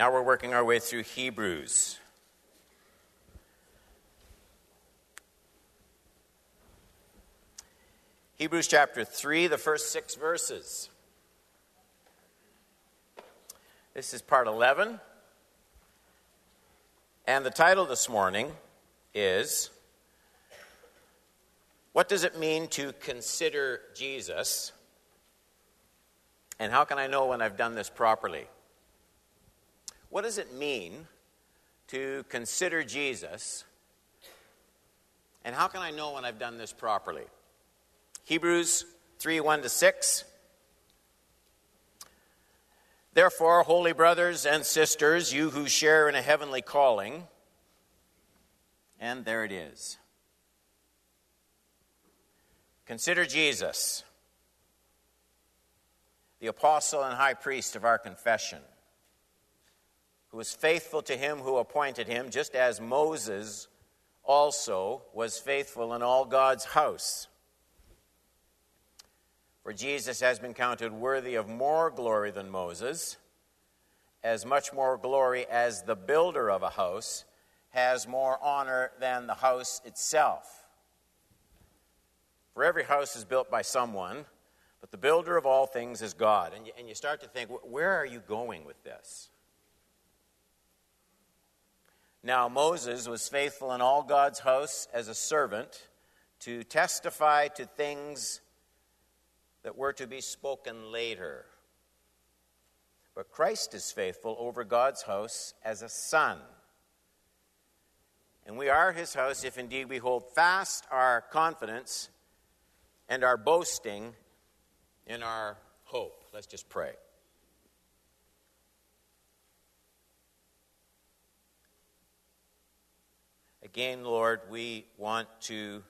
Now we're working our way through Hebrews. Hebrews chapter 3, the first six verses. This is part 11. And the title this morning is What Does It Mean to Consider Jesus? And how can I know when I've done this properly? What does it mean to consider Jesus? And how can I know when I've done this properly? Hebrews 3 1 to 6. Therefore, holy brothers and sisters, you who share in a heavenly calling, and there it is. Consider Jesus, the apostle and high priest of our confession, who was faithful to him who appointed him, just as Moses also was faithful in all God's house. For Jesus has been counted worthy of more glory than Moses, as much more glory as the builder of a house has more honor than the house itself. For every house is built by someone, but the builder of all things is God. And you, and you start to think, where are you going with this? Now, Moses was faithful in all God's house as a servant to testify to things that were to be spoken later. But Christ is faithful over God's house as a son. And we are his house if indeed we hold fast our confidence and our boasting in our hope. Let's just pray. Again, Lord, we want to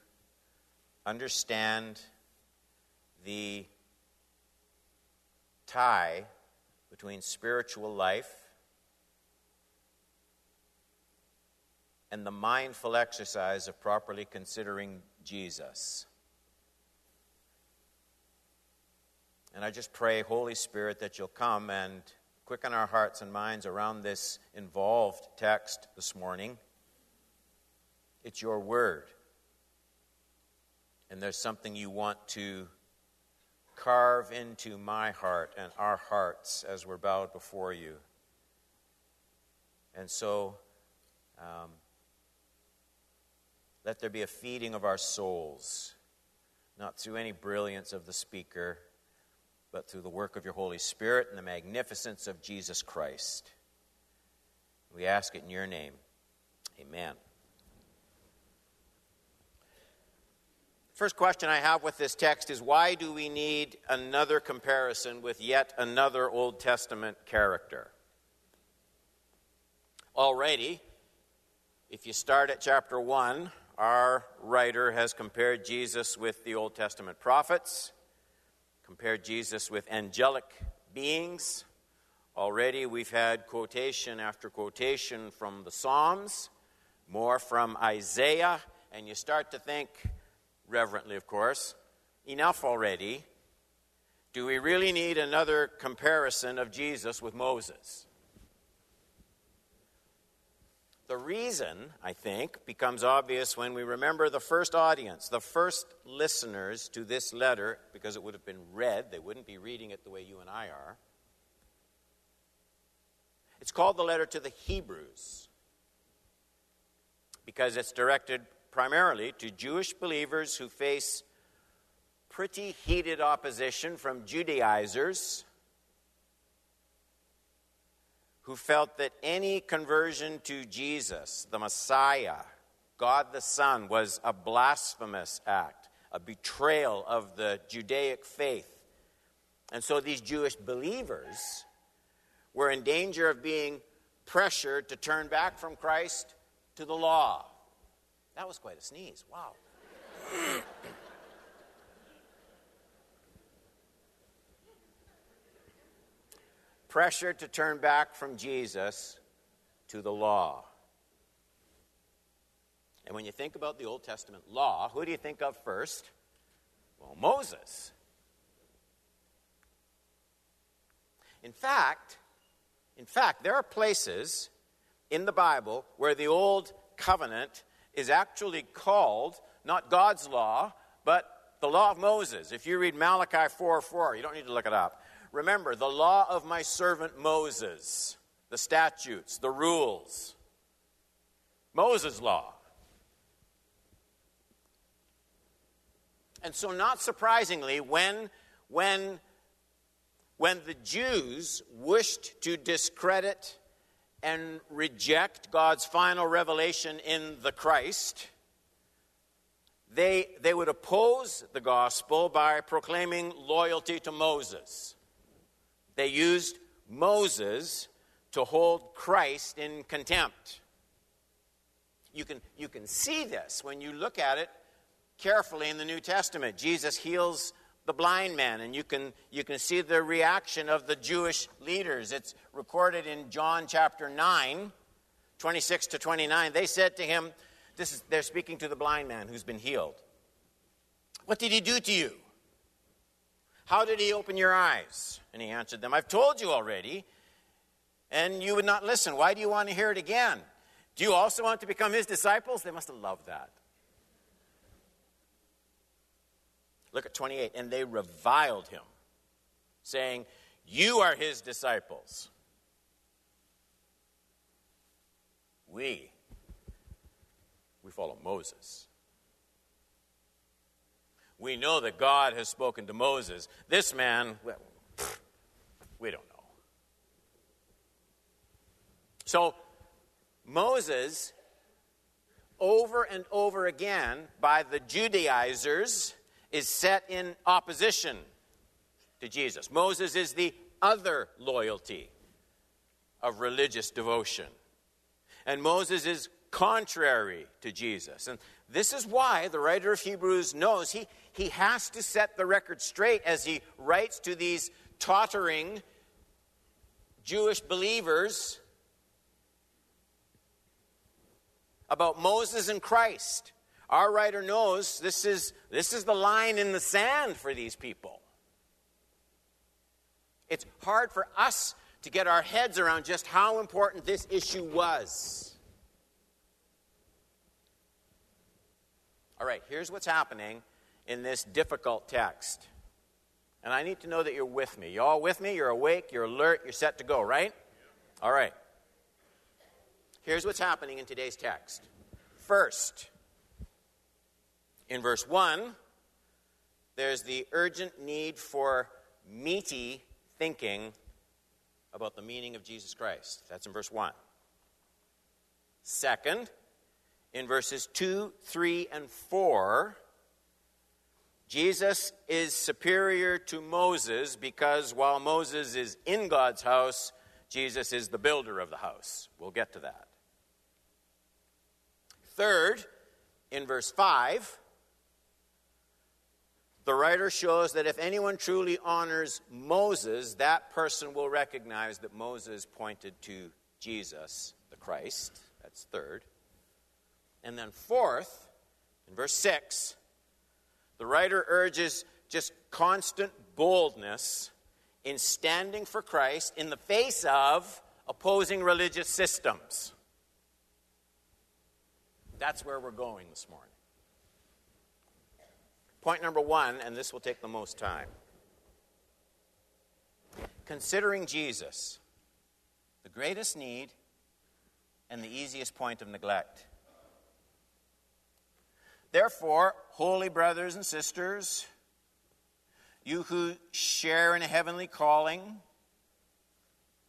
understand the tie between spiritual life and the mindful exercise of properly considering Jesus. And I just pray, Holy Spirit, that you'll come and quicken our hearts and minds around this involved text this morning. It's your word. And there's something you want to carve into my heart and our hearts as we're bowed before you. And so, um, let there be a feeding of our souls, not through any brilliance of the speaker, but through the work of your Holy Spirit and the magnificence of Jesus Christ. We ask it in your name. Amen. First question I have with this text is why do we need another comparison with yet another Old Testament character? Already, if you start at chapter 1, our writer has compared Jesus with the Old Testament prophets, compared Jesus with angelic beings. Already, we've had quotation after quotation from the Psalms, more from Isaiah, and you start to think, reverently, of course, enough already. Do we really need another comparison of Jesus with Moses? The reason, I think, becomes obvious when we remember the first audience, the first listeners to this letter, because it would have been read. They wouldn't be reading it the way you and I are. It's called the letter to the Hebrews because it's directed primarily to Jewish believers who face pretty heated opposition from Judaizers who felt that any conversion to Jesus, the Messiah, God the Son, was a blasphemous act, a betrayal of the Judaic faith. And so these Jewish believers were in danger of being pressured to turn back from Christ to the law. That was quite a sneeze. Wow. Pressure to turn back from Jesus to the law. And when you think about the Old Testament law, who do you think of first? Well, Moses. In fact, In fact, there are places in the Bible where the Old Covenant is actually called not God's law, but the law of Moses. If you read Malachi 4 4, you don't need to look it up. Remember, the law of my servant Moses, the statutes, the rules. Moses' law. And so, not surprisingly, when, when, when the Jews wished to discredit and reject God's final revelation in the Christ, they, they would oppose the gospel by proclaiming loyalty to Moses. They used Moses to hold Christ in contempt. You can, you can see this when you look at it carefully in the New Testament. Jesus heals the blind man, and you can, you can see the reaction of the Jewish leaders. It's recorded in John chapter 9, 26 to 29. They said to him, this is, they're speaking to the blind man who's been healed. What did he do to you? How did he open your eyes? And he answered them, I've told you already, and you would not listen. Why do you want to hear it again? Do you also want to become his disciples? They must have loved that. Look at 28. And they reviled him, saying, You are his disciples. We, we follow Moses. We know that God has spoken to Moses. This man, well, we don't know. So, Moses, over and over again, by the Judaizers, is set in opposition to Jesus. Moses is the other loyalty of religious devotion. And Moses is contrary to Jesus. And this is why the writer of Hebrews knows he, he has to set the record straight as he writes to these tottering Jewish believers about Moses and Christ. Our writer knows this is, this is the line in the sand for these people. It's hard for us to get our heads around just how important this issue was. All right, here's what's happening in this difficult text. And I need to know that you're with me. You all with me? You're awake, you're alert, you're set to go, right? All right. Here's what's happening in today's text. First, in verse 1, there's the urgent need for meaty thinking about the meaning of Jesus Christ. That's in verse 1. Second, in verses 2, 3, and 4, Jesus is superior to Moses because while Moses is in God's house, Jesus is the builder of the house. We'll get to that. Third, in verse 5, the writer shows that if anyone truly honors Moses, that person will recognize that Moses pointed to Jesus, the Christ. That's third. And then, fourth, in verse 6, the writer urges just constant boldness in standing for Christ in the face of opposing religious systems. That's where we're going this morning. Point number one, and this will take the most time. Considering Jesus, the greatest need and the easiest point of neglect. Therefore, holy brothers and sisters, you who share in a heavenly calling,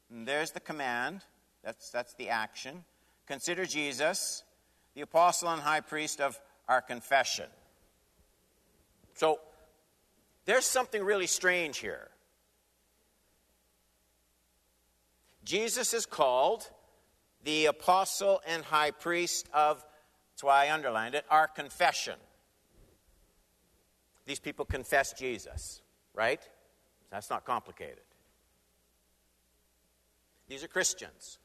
there's the command, that's, that's the action. Consider Jesus, the apostle and high priest of our confession. So there's something really strange here. Jesus is called the apostle and high priest of, that's why I underlined it, our confession. These people confess Jesus, right? That's not complicated. These are Christians.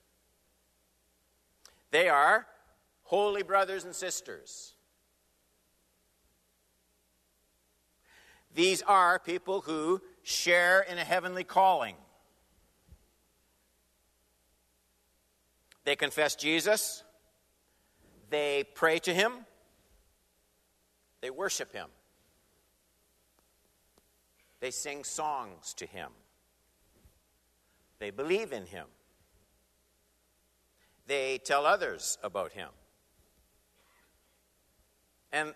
They are holy brothers and sisters. These are people who share in a heavenly calling. They confess Jesus, they pray to him, they worship him, they sing songs to him, they believe in him, they tell others about him. And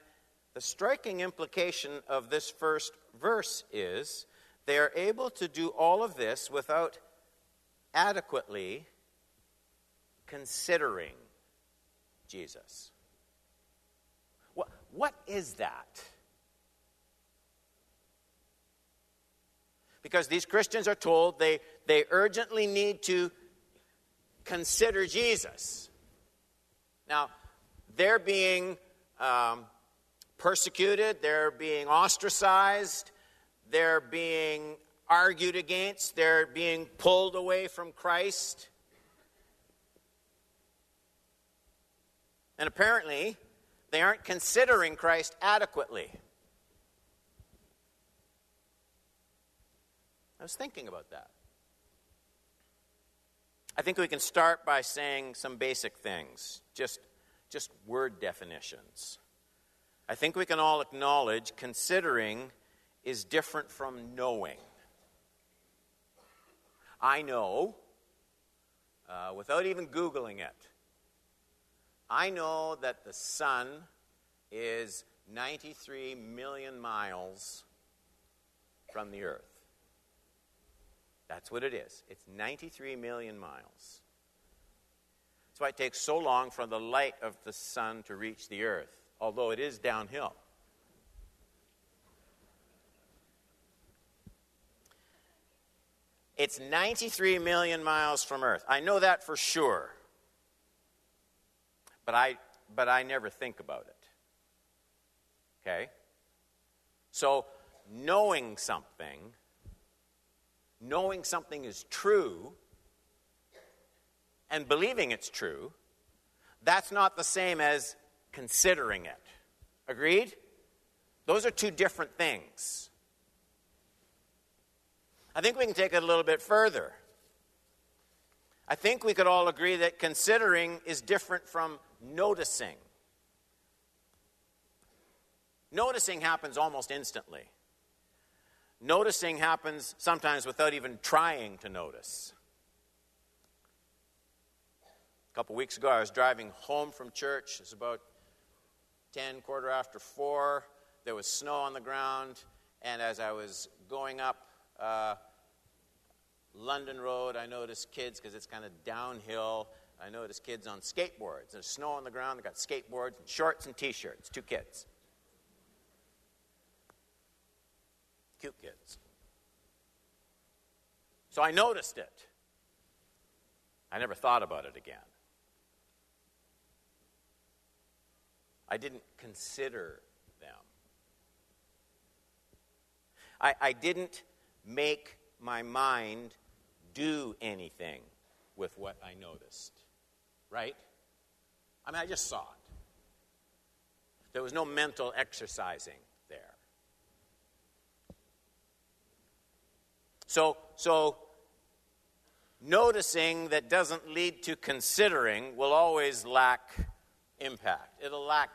the striking implication of this first verse is they are able to do all of this without adequately considering Jesus. What, what is that? Because these Christians are told they, they urgently need to consider Jesus. Now, they're being um, persecuted, they're being ostracized, they're being argued against, they're being pulled away from Christ. And apparently, they aren't considering Christ adequately. I was thinking about that. I think we can start by saying some basic things, just, just word definitions. I think we can all acknowledge considering is different from knowing. I know, uh, without even Googling it, I know that the sun is 93 million miles from the earth. That's what it is. It's 93 million miles. That's why it takes so long for the light of the sun to reach the earth, although it is downhill. It's 93 million miles from Earth. I know that for sure. But I, but I never think about it. Okay? So, knowing something knowing something is true and believing it's true, that's not the same as considering it. Agreed? Those are two different things. I think we can take it a little bit further. I think we could all agree that considering is different from noticing. Noticing happens almost instantly. Noticing happens sometimes without even trying to notice. A couple weeks ago, I was driving home from church. It's about 10, quarter after 4. There was snow on the ground. And as I was going up uh, London Road, I noticed kids, because it's kind of downhill, I noticed kids on skateboards. There's snow on the ground. They got skateboards and shorts and t shirts, two kids. cute kids. So I noticed it. I never thought about it again. I didn't consider them. I, I didn't make my mind do anything with what I noticed. Right? I mean, I just saw it. There was no mental exercising. There. So, so noticing that doesn't lead to considering will always lack impact. It'll lack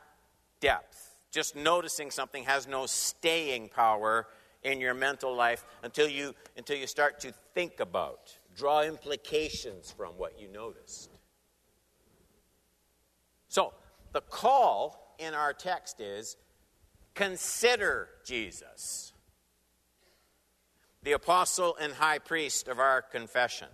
depth. Just noticing something has no staying power in your mental life until you until you start to think about, draw implications from what you noticed. So, the call in our text is consider Jesus the apostle and high priest of our confession.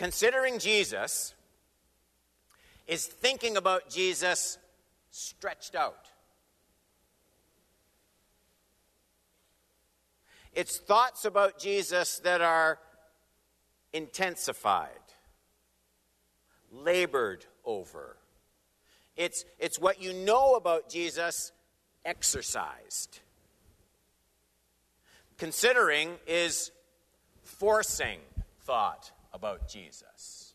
Considering Jesus is thinking about Jesus stretched out. It's thoughts about Jesus that are intensified, labored over. It's, it's what you know about Jesus exercised. Considering is forcing thought about Jesus.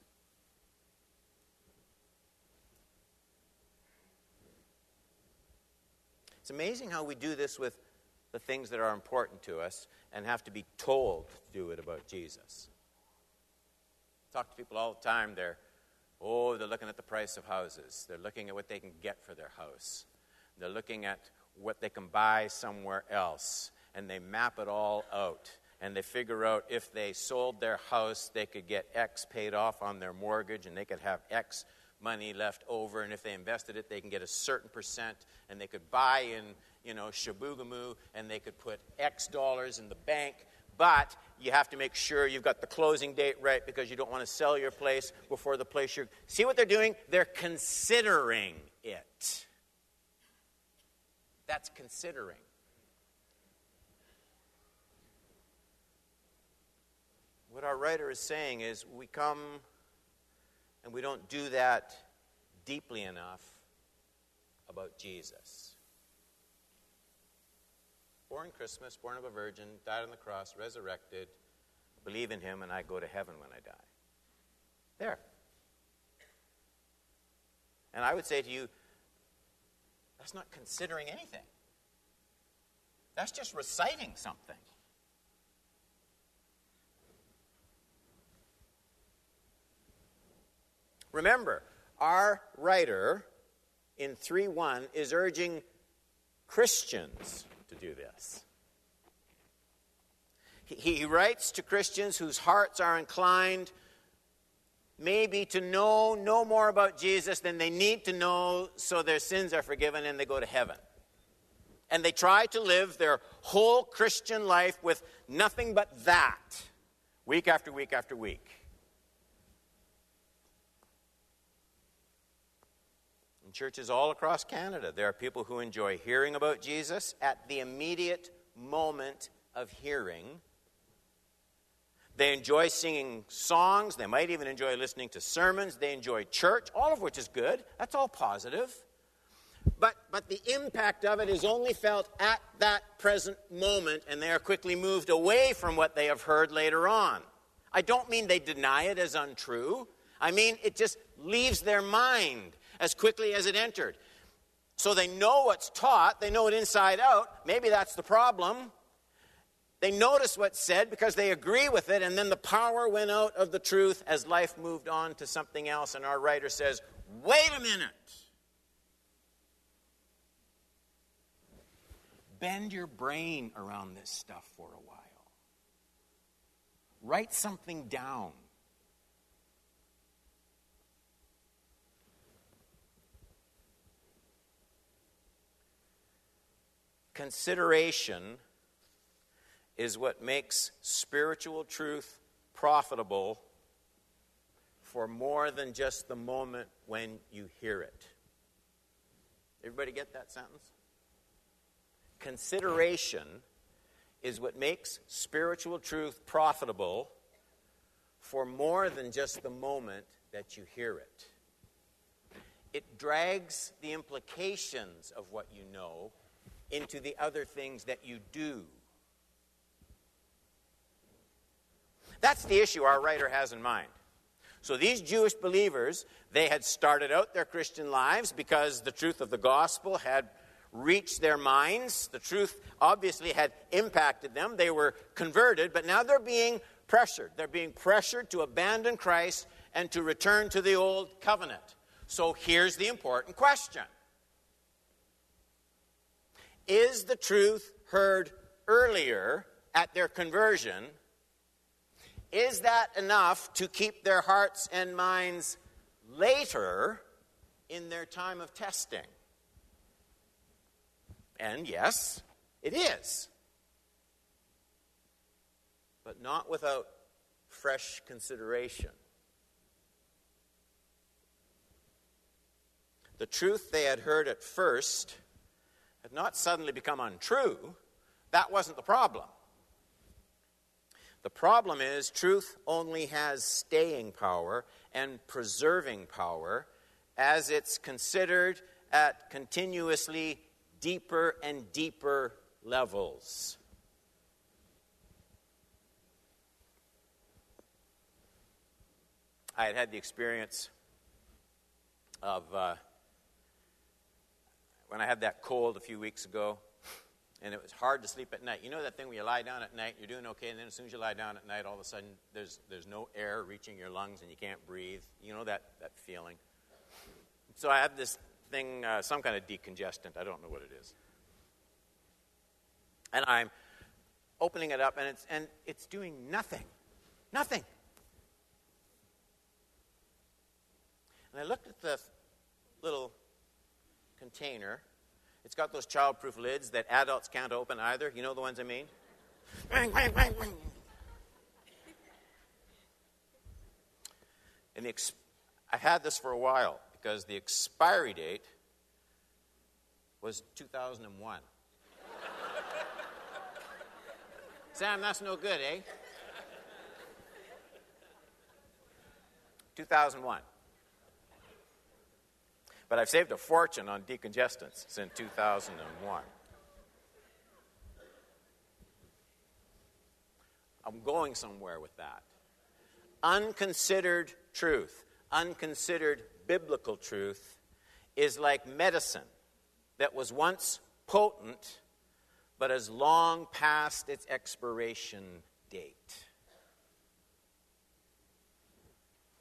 It's amazing how we do this with the things that are important to us and have to be told to do it about Jesus. I talk to people all the time. They're, oh, they're looking at the price of houses. They're looking at what they can get for their house. They're looking at what they can buy somewhere else. And they map it all out. And they figure out if they sold their house, they could get X paid off on their mortgage and they could have X money left over. And if they invested it, they can get a certain percent. And they could buy in, you know, Chibougamau and they could put X dollars in the bank. But you have to make sure you've got the closing date right because you don't want to sell your place before the place you're. See what they're doing? They're considering it. That's considering. Our writer is saying is we come and we don't do that deeply enough about Jesus. Born Christmas, born of a virgin, died on the cross, resurrected, believe in him, and I go to heaven when I die. There. And I would say to you, that's not considering anything. That's just reciting something. Remember, our writer in 3 1 is urging Christians to do this. He, writes to Christians whose hearts are inclined maybe to know no more about Jesus than they need to know so their sins are forgiven and they go to heaven. And they try to live their whole Christian life with nothing but that, week after week after week. In churches all across Canada, there are people who enjoy hearing about Jesus at the immediate moment of hearing they enjoy singing songs. They might even enjoy listening to sermons. They enjoy church, all of which is good. That's all positive. But, but the impact of it is only felt at that present moment, and they are quickly moved away from what they have heard later on. I don't mean they deny it as untrue. I mean it just leaves their mind as quickly as it entered. So they know what's taught, they know it inside out. Maybe that's the problem. They notice what's said because they agree with it, and then the power went out of the truth as life moved on to something else. And our writer says, Wait a minute. Bend your brain around this stuff for a while. Write something down. Consideration is what makes spiritual truth profitable for more than just the moment when you hear it. Everybody get that sentence? Consideration is what makes spiritual truth profitable for more than just the moment that you hear it. It drags the implications of what you know into the other things that you do That's the issue our writer has in mind. So these Jewish believers, they had started out their Christian lives because the truth of the gospel had reached their minds. The truth obviously had impacted them. They were converted, but now they're being pressured. They're being pressured to abandon Christ and to return to the old covenant. So here's the important question Is the truth heard earlier at their conversion is that enough to keep their hearts and minds later in their time of testing? And yes, it is. But not without fresh consideration. The truth they had heard at first had not suddenly become untrue. That wasn't the problem. The problem is, truth only has staying power and preserving power as it's considered at continuously deeper and deeper levels. I had had the experience of uh, when I had that cold a few weeks ago, and it was hard to sleep at night. You know that thing where you lie down at night, you're doing okay, and then as soon as you lie down at night, all of a sudden there's, there's no air reaching your lungs and you can't breathe. You know that, that feeling? So I had this thing, uh, some kind of decongestant. I don't know what it is. And I'm opening it up, and it's, and it's doing nothing. Nothing. And I looked at the little container. It's got those childproof lids that adults can't open either. You know the ones I mean? and the ex- I had this for a while because the expiry date was 2001. Sam, that's no good, eh? 2001. But I've saved a fortune on decongestants since 2001. I'm going somewhere with that. Unconsidered truth, unconsidered biblical truth, is like medicine that was once potent but has long passed its expiration date.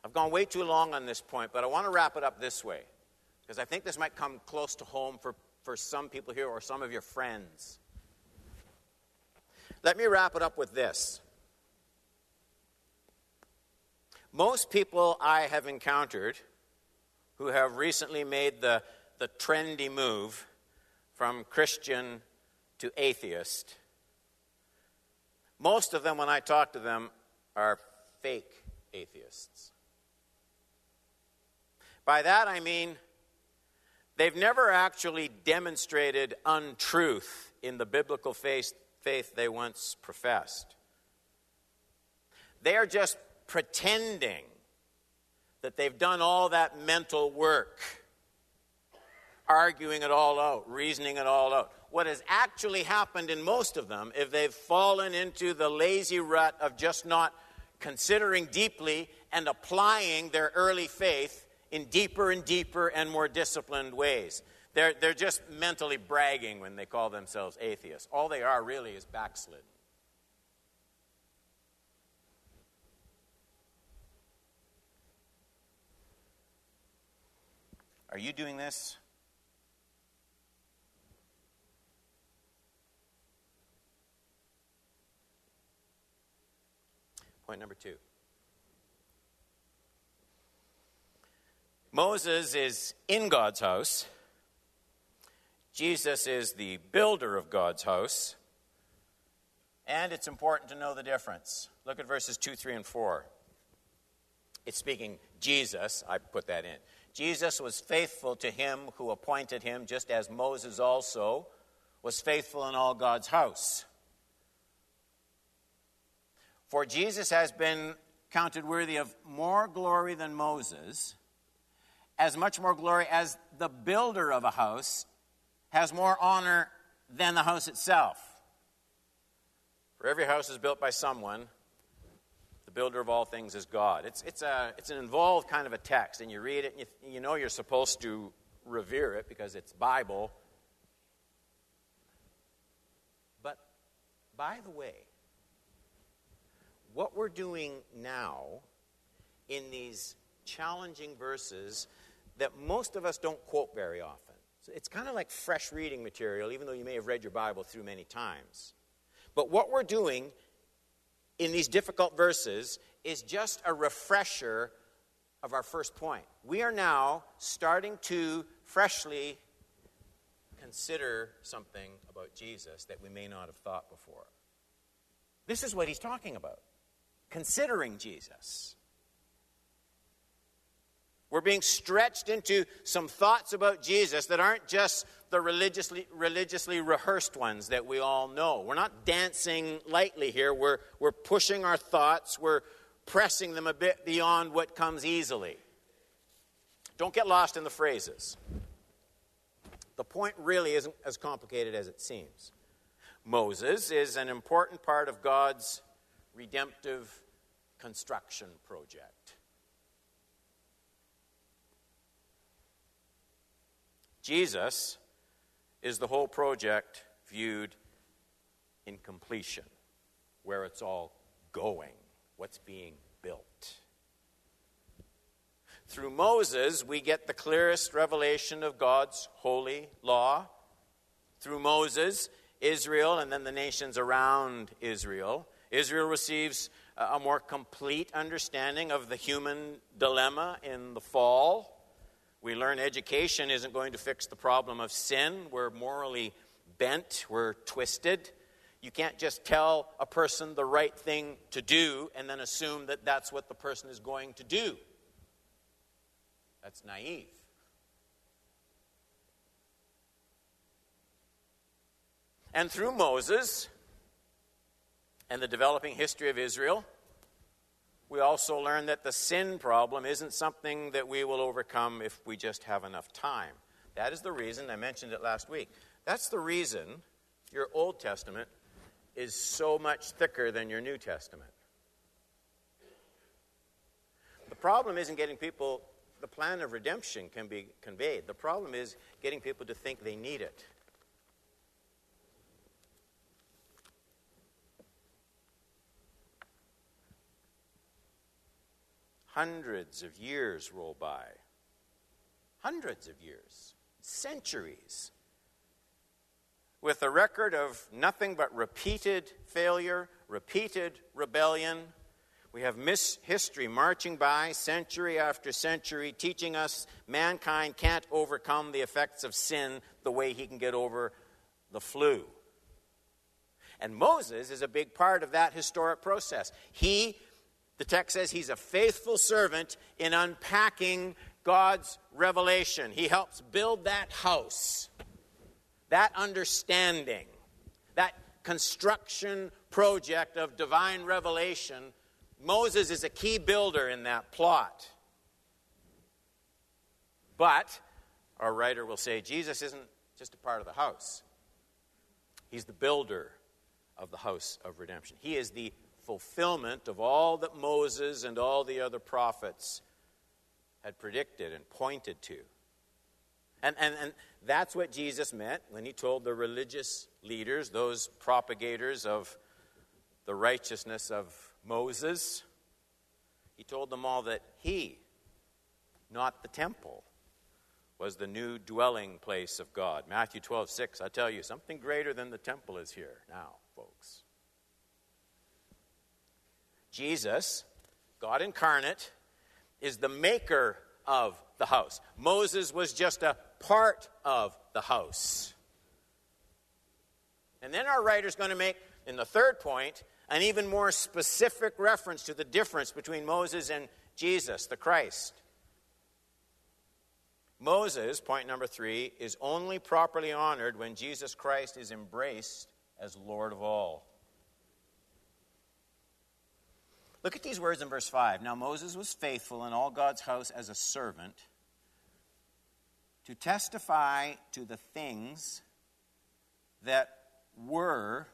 I've gone way too long on this point, but I want to wrap it up this way because I think this might come close to home for, for some people here or some of your friends. Let me wrap it up with this. Most people I have encountered who have recently made the, the trendy move from Christian to atheist, most of them, when I talk to them, are fake atheists. By that I mean They've never actually demonstrated untruth in the biblical faith, faith they once professed. They are just pretending that they've done all that mental work, arguing it all out, reasoning it all out. What has actually happened in most of them, if they've fallen into the lazy rut of just not considering deeply and applying their early faith in deeper and deeper and more disciplined ways. They're, they're just mentally bragging when they call themselves atheists. All they are really is backslidden. Are you doing this? Point number two. Moses is in God's house. Jesus is the builder of God's house. And it's important to know the difference. Look at verses 2, 3, and 4. It's speaking Jesus, I put that in. Jesus was faithful to him who appointed him, just as Moses also was faithful in all God's house. For Jesus has been counted worthy of more glory than Moses as much more glory as the builder of a house has more honor than the house itself. For every house is built by someone, the builder of all things is God. It's, it's, a, it's an involved kind of a text, and you read it and you, you know you're supposed to revere it because it's Bible. But by the way, what we're doing now in these challenging verses that most of us don't quote very often. So it's kind of like fresh reading material, even though you may have read your Bible through many times. But what we're doing in these difficult verses is just a refresher of our first point. We are now starting to freshly consider something about Jesus that we may not have thought before. This is what he's talking about considering Jesus. We're being stretched into some thoughts about Jesus that aren't just the religiously, religiously rehearsed ones that we all know. We're not dancing lightly here. We're, we're pushing our thoughts, we're pressing them a bit beyond what comes easily. Don't get lost in the phrases. The point really isn't as complicated as it seems. Moses is an important part of God's redemptive construction project. Jesus is the whole project viewed in completion, where it's all going, what's being built. Through Moses, we get the clearest revelation of God's holy law. Through Moses, Israel and then the nations around Israel. Israel receives a more complete understanding of the human dilemma in the fall. We learn education isn't going to fix the problem of sin. We're morally bent, we're twisted. You can't just tell a person the right thing to do and then assume that that's what the person is going to do. That's naive. And through Moses and the developing history of Israel, we also learn that the sin problem isn't something that we will overcome if we just have enough time. That is the reason, I mentioned it last week, that's the reason your Old Testament is so much thicker than your New Testament. The problem isn't getting people, the plan of redemption can be conveyed. The problem is getting people to think they need it. Hundreds of years roll by. Hundreds of years. Centuries with a record of nothing but repeated failure, repeated rebellion. We have mis- history marching by century after century, teaching us mankind can't overcome the effects of sin the way he can get over the flu. And Moses is a big part of that historic process. He, the text says, he's a faithful servant in unpacking God's revelation. He helps build that house that understanding, that construction project of divine revelation, Moses is a key builder in that plot. But, our writer will say, Jesus isn't just a part of the house, he's the builder of the house of redemption. He is the fulfillment of all that Moses and all the other prophets had predicted and pointed to. And, and, and that's what Jesus meant when he told the religious leaders, those propagators of the righteousness of Moses, he told them all that he, not the temple, was the new dwelling place of God. Matthew 12, 6, I tell you, something greater than the temple is here now, folks. Jesus, God incarnate, is the maker of the house. Moses was just a part of the house. And then our writer is going to make, in the third point, an even more specific reference to the difference between Moses and Jesus, the Christ. Moses, point number three, is only properly honored when Jesus Christ is embraced as Lord of all. Look at these words in verse 5. Now Moses was faithful in all God's house as a servant to testify to the things that were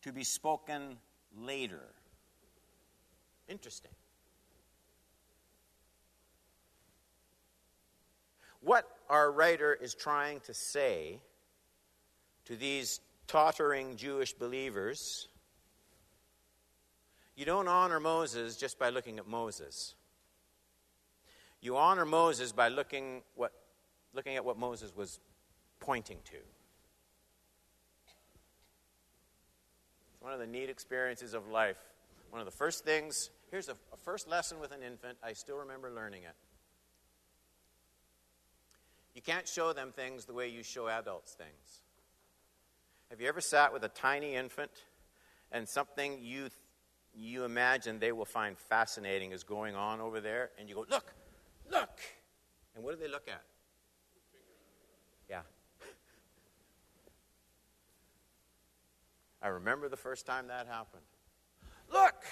to be spoken later. Interesting. What our writer is trying to say to these tottering Jewish believers you don't honor Moses just by looking at Moses. You honor Moses by looking what looking at what Moses was pointing to. It's one of the neat experiences of life. One of the first things, here's a, a first lesson with an infant. I still remember learning it. You can't show them things the way you show adults things. Have you ever sat with a tiny infant and something you, you imagine they will find fascinating is going on over there, and you go, Look, look! And what do they look at? Yeah. I remember the first time that happened. Look!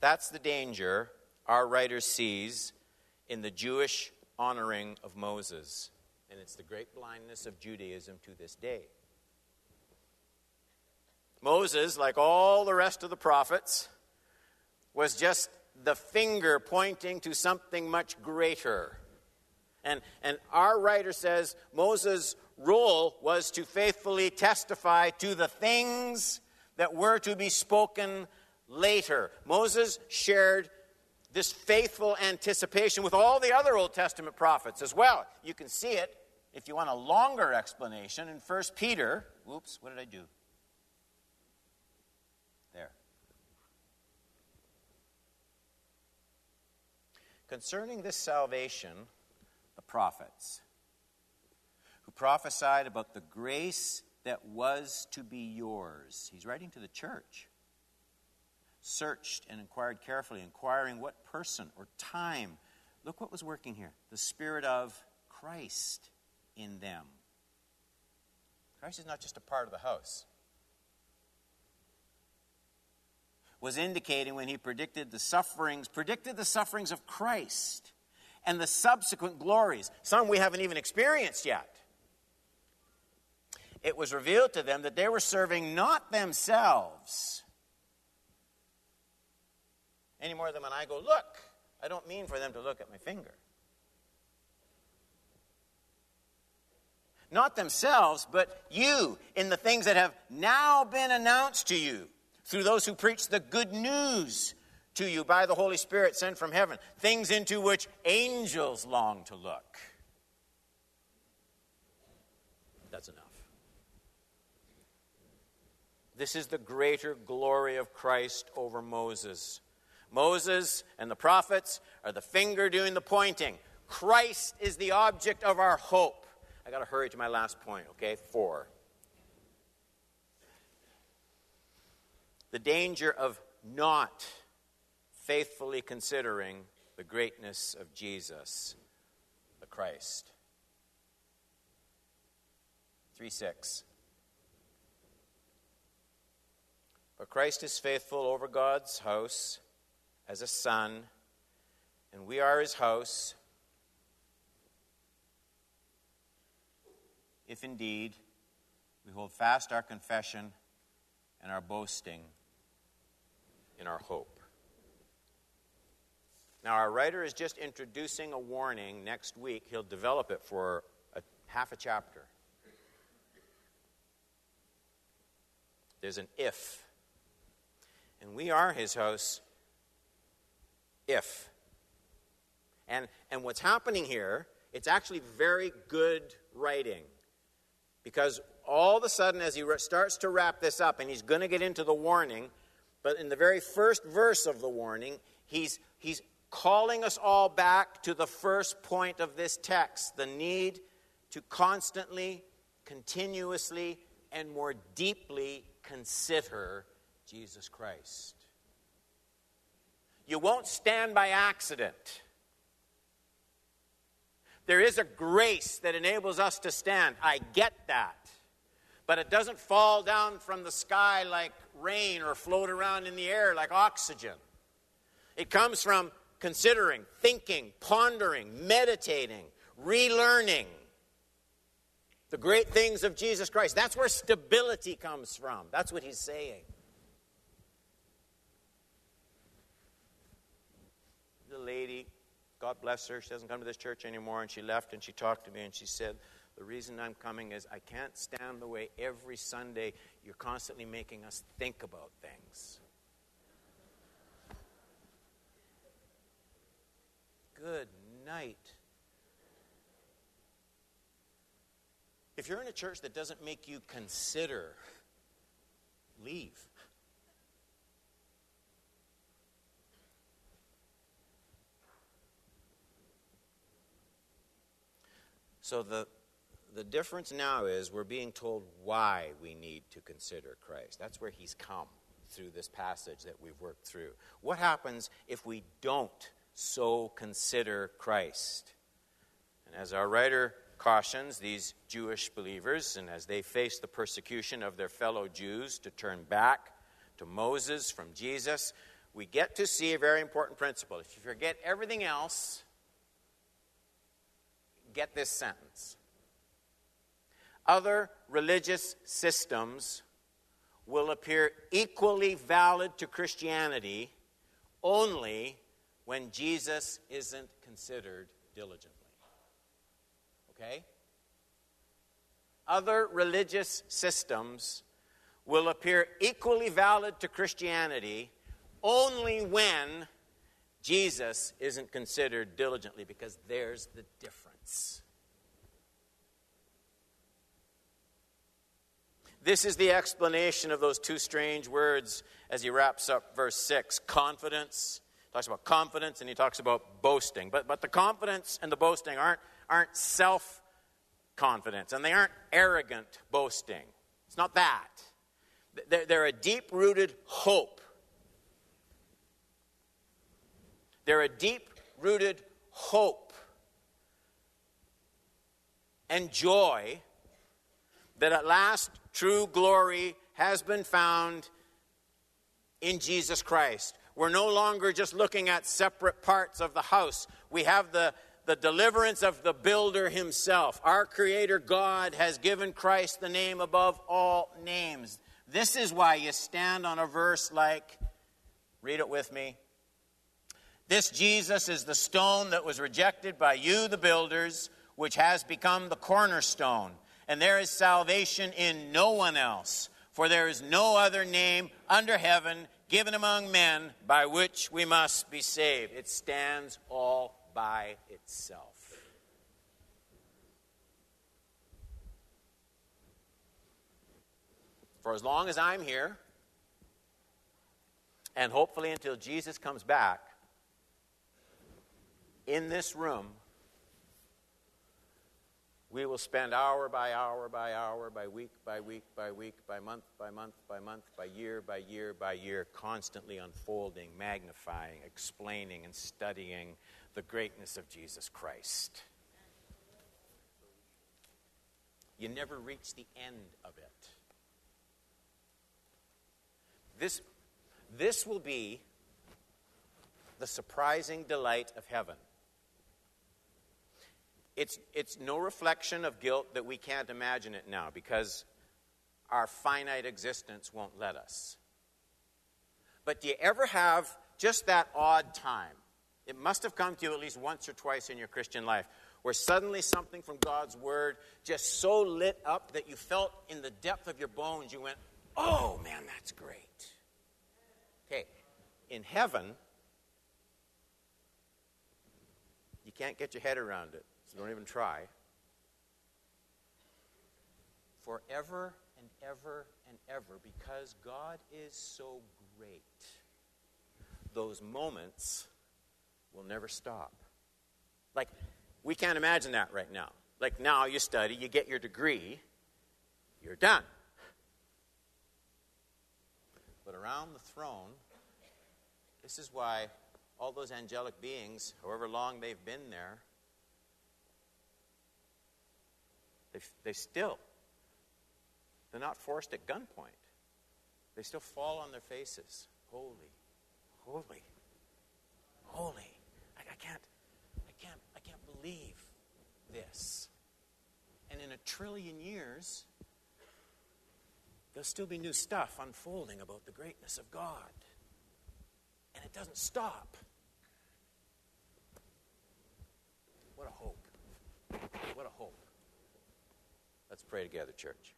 That's the danger our writer sees in the Jewish honoring of Moses. And it's the great blindness of Judaism to this day. Moses, like all the rest of the prophets, was just the finger pointing to something much greater. And, and our writer says Moses' role was to faithfully testify to the things that were to be spoken later. Moses shared this faithful anticipation with all the other Old Testament prophets as well. You can see it if you want a longer explanation in 1 Peter. Whoops, what did I do? There. Concerning this salvation, the prophets who prophesied about the grace that was to be yours. He's writing to the church. Searched and inquired carefully, inquiring what person or time. Look what was working here the Spirit of Christ in them. Christ is not just a part of the house. Was indicating when he predicted the sufferings, predicted the sufferings of Christ and the subsequent glories, some we haven't even experienced yet. It was revealed to them that they were serving not themselves any more than when I go, Look, I don't mean for them to look at my finger. Not themselves, but you in the things that have now been announced to you through those who preach the good news to you by the Holy Spirit sent from heaven, things into which angels long to look. That's enough. This is the greater glory of Christ over Moses. Moses and the prophets are the finger doing the pointing. Christ is the object of our hope. I got to hurry to my last point, okay? Four. The danger of not faithfully considering the greatness of Jesus, the Christ. 3 6. But Christ is faithful over God's house as a son, and we are his house. If indeed we hold fast our confession and our boasting in our hope. Now, our writer is just introducing a warning. Next week, he'll develop it for a, half a chapter. There's an if and we are his house if. And, and what's happening here, it's actually very good writing. Because all of a sudden, as he starts to wrap this up, and he's going to get into the warning, but in the very first verse of the warning, he's, he's calling us all back to the first point of this text the need to constantly, continuously, and more deeply consider Jesus Christ. You won't stand by accident. There is a grace that enables us to stand. I get that. But it doesn't fall down from the sky like rain or float around in the air like oxygen. It comes from considering, thinking, pondering, meditating, relearning the great things of Jesus Christ. That's where stability comes from. That's what he's saying. Lady, God bless her, she doesn't come to this church anymore, and she left and she talked to me and she said, The reason I'm coming is I can't stand the way every Sunday you're constantly making us think about things. Good night. If you're in a church that doesn't make you consider, leave. So the, the difference now is we're being told why we need to consider Christ. That's where he's come through this passage that we've worked through. What happens if we don't so consider Christ? And as our writer cautions these Jewish believers, and as they face the persecution of their fellow Jews to turn back to Moses from Jesus, we get to see a very important principle. If you forget everything else, get this sentence. Other religious systems will appear equally valid to Christianity only when Jesus isn't considered diligently. Okay? Other religious systems will appear equally valid to Christianity only when Jesus isn't considered diligently, because there's the difference. This is the explanation of those two strange words as he wraps up verse 6 confidence. He talks about confidence and he talks about boasting. But, but the confidence and the boasting aren't, aren't self confidence and they aren't arrogant boasting. It's not that. They're, they're a deep rooted hope. They're a deep rooted hope and joy that at last true glory has been found in Jesus Christ. We're no longer just looking at separate parts of the house. We have the, the deliverance of the builder himself. Our Creator God has given Christ the name above all names. This is why you stand on a verse like, read it with me. This Jesus is the stone that was rejected by you, the builders, which has become the cornerstone and there is salvation in no one else. For there is no other name under heaven given among men by which we must be saved. It stands all by itself. For as long as I'm here, and hopefully until Jesus comes back, in this room, we will spend hour by hour by hour, by week by week by week, by month by month by month, by year by year by year, constantly unfolding, magnifying, explaining, and studying the greatness of Jesus Christ. You never reach the end of it. This, this will be the surprising delight of heaven. It's, it's no reflection of guilt that we can't imagine it now because our finite existence won't let us. But do you ever have just that odd time? It must have come to you at least once or twice in your Christian life where suddenly something from God's Word just so lit up that you felt in the depth of your bones, you went, oh man, that's great. Okay, in heaven, you can't get your head around it. So don't even try. Forever and ever and ever, because God is so great, those moments will never stop. Like, we can't imagine that right now. Like, now you study, you get your degree, you're done. But around the throne, this is why all those angelic beings, however long they've been there, They, they still, they're not forced at gunpoint. They still fall on their faces. Holy, holy, holy. I, I can't, I can't, I can't believe this. And in a trillion years, there'll still be new stuff unfolding about the greatness of God. And it doesn't stop. What a hope. What a hope. Let's pray together, church.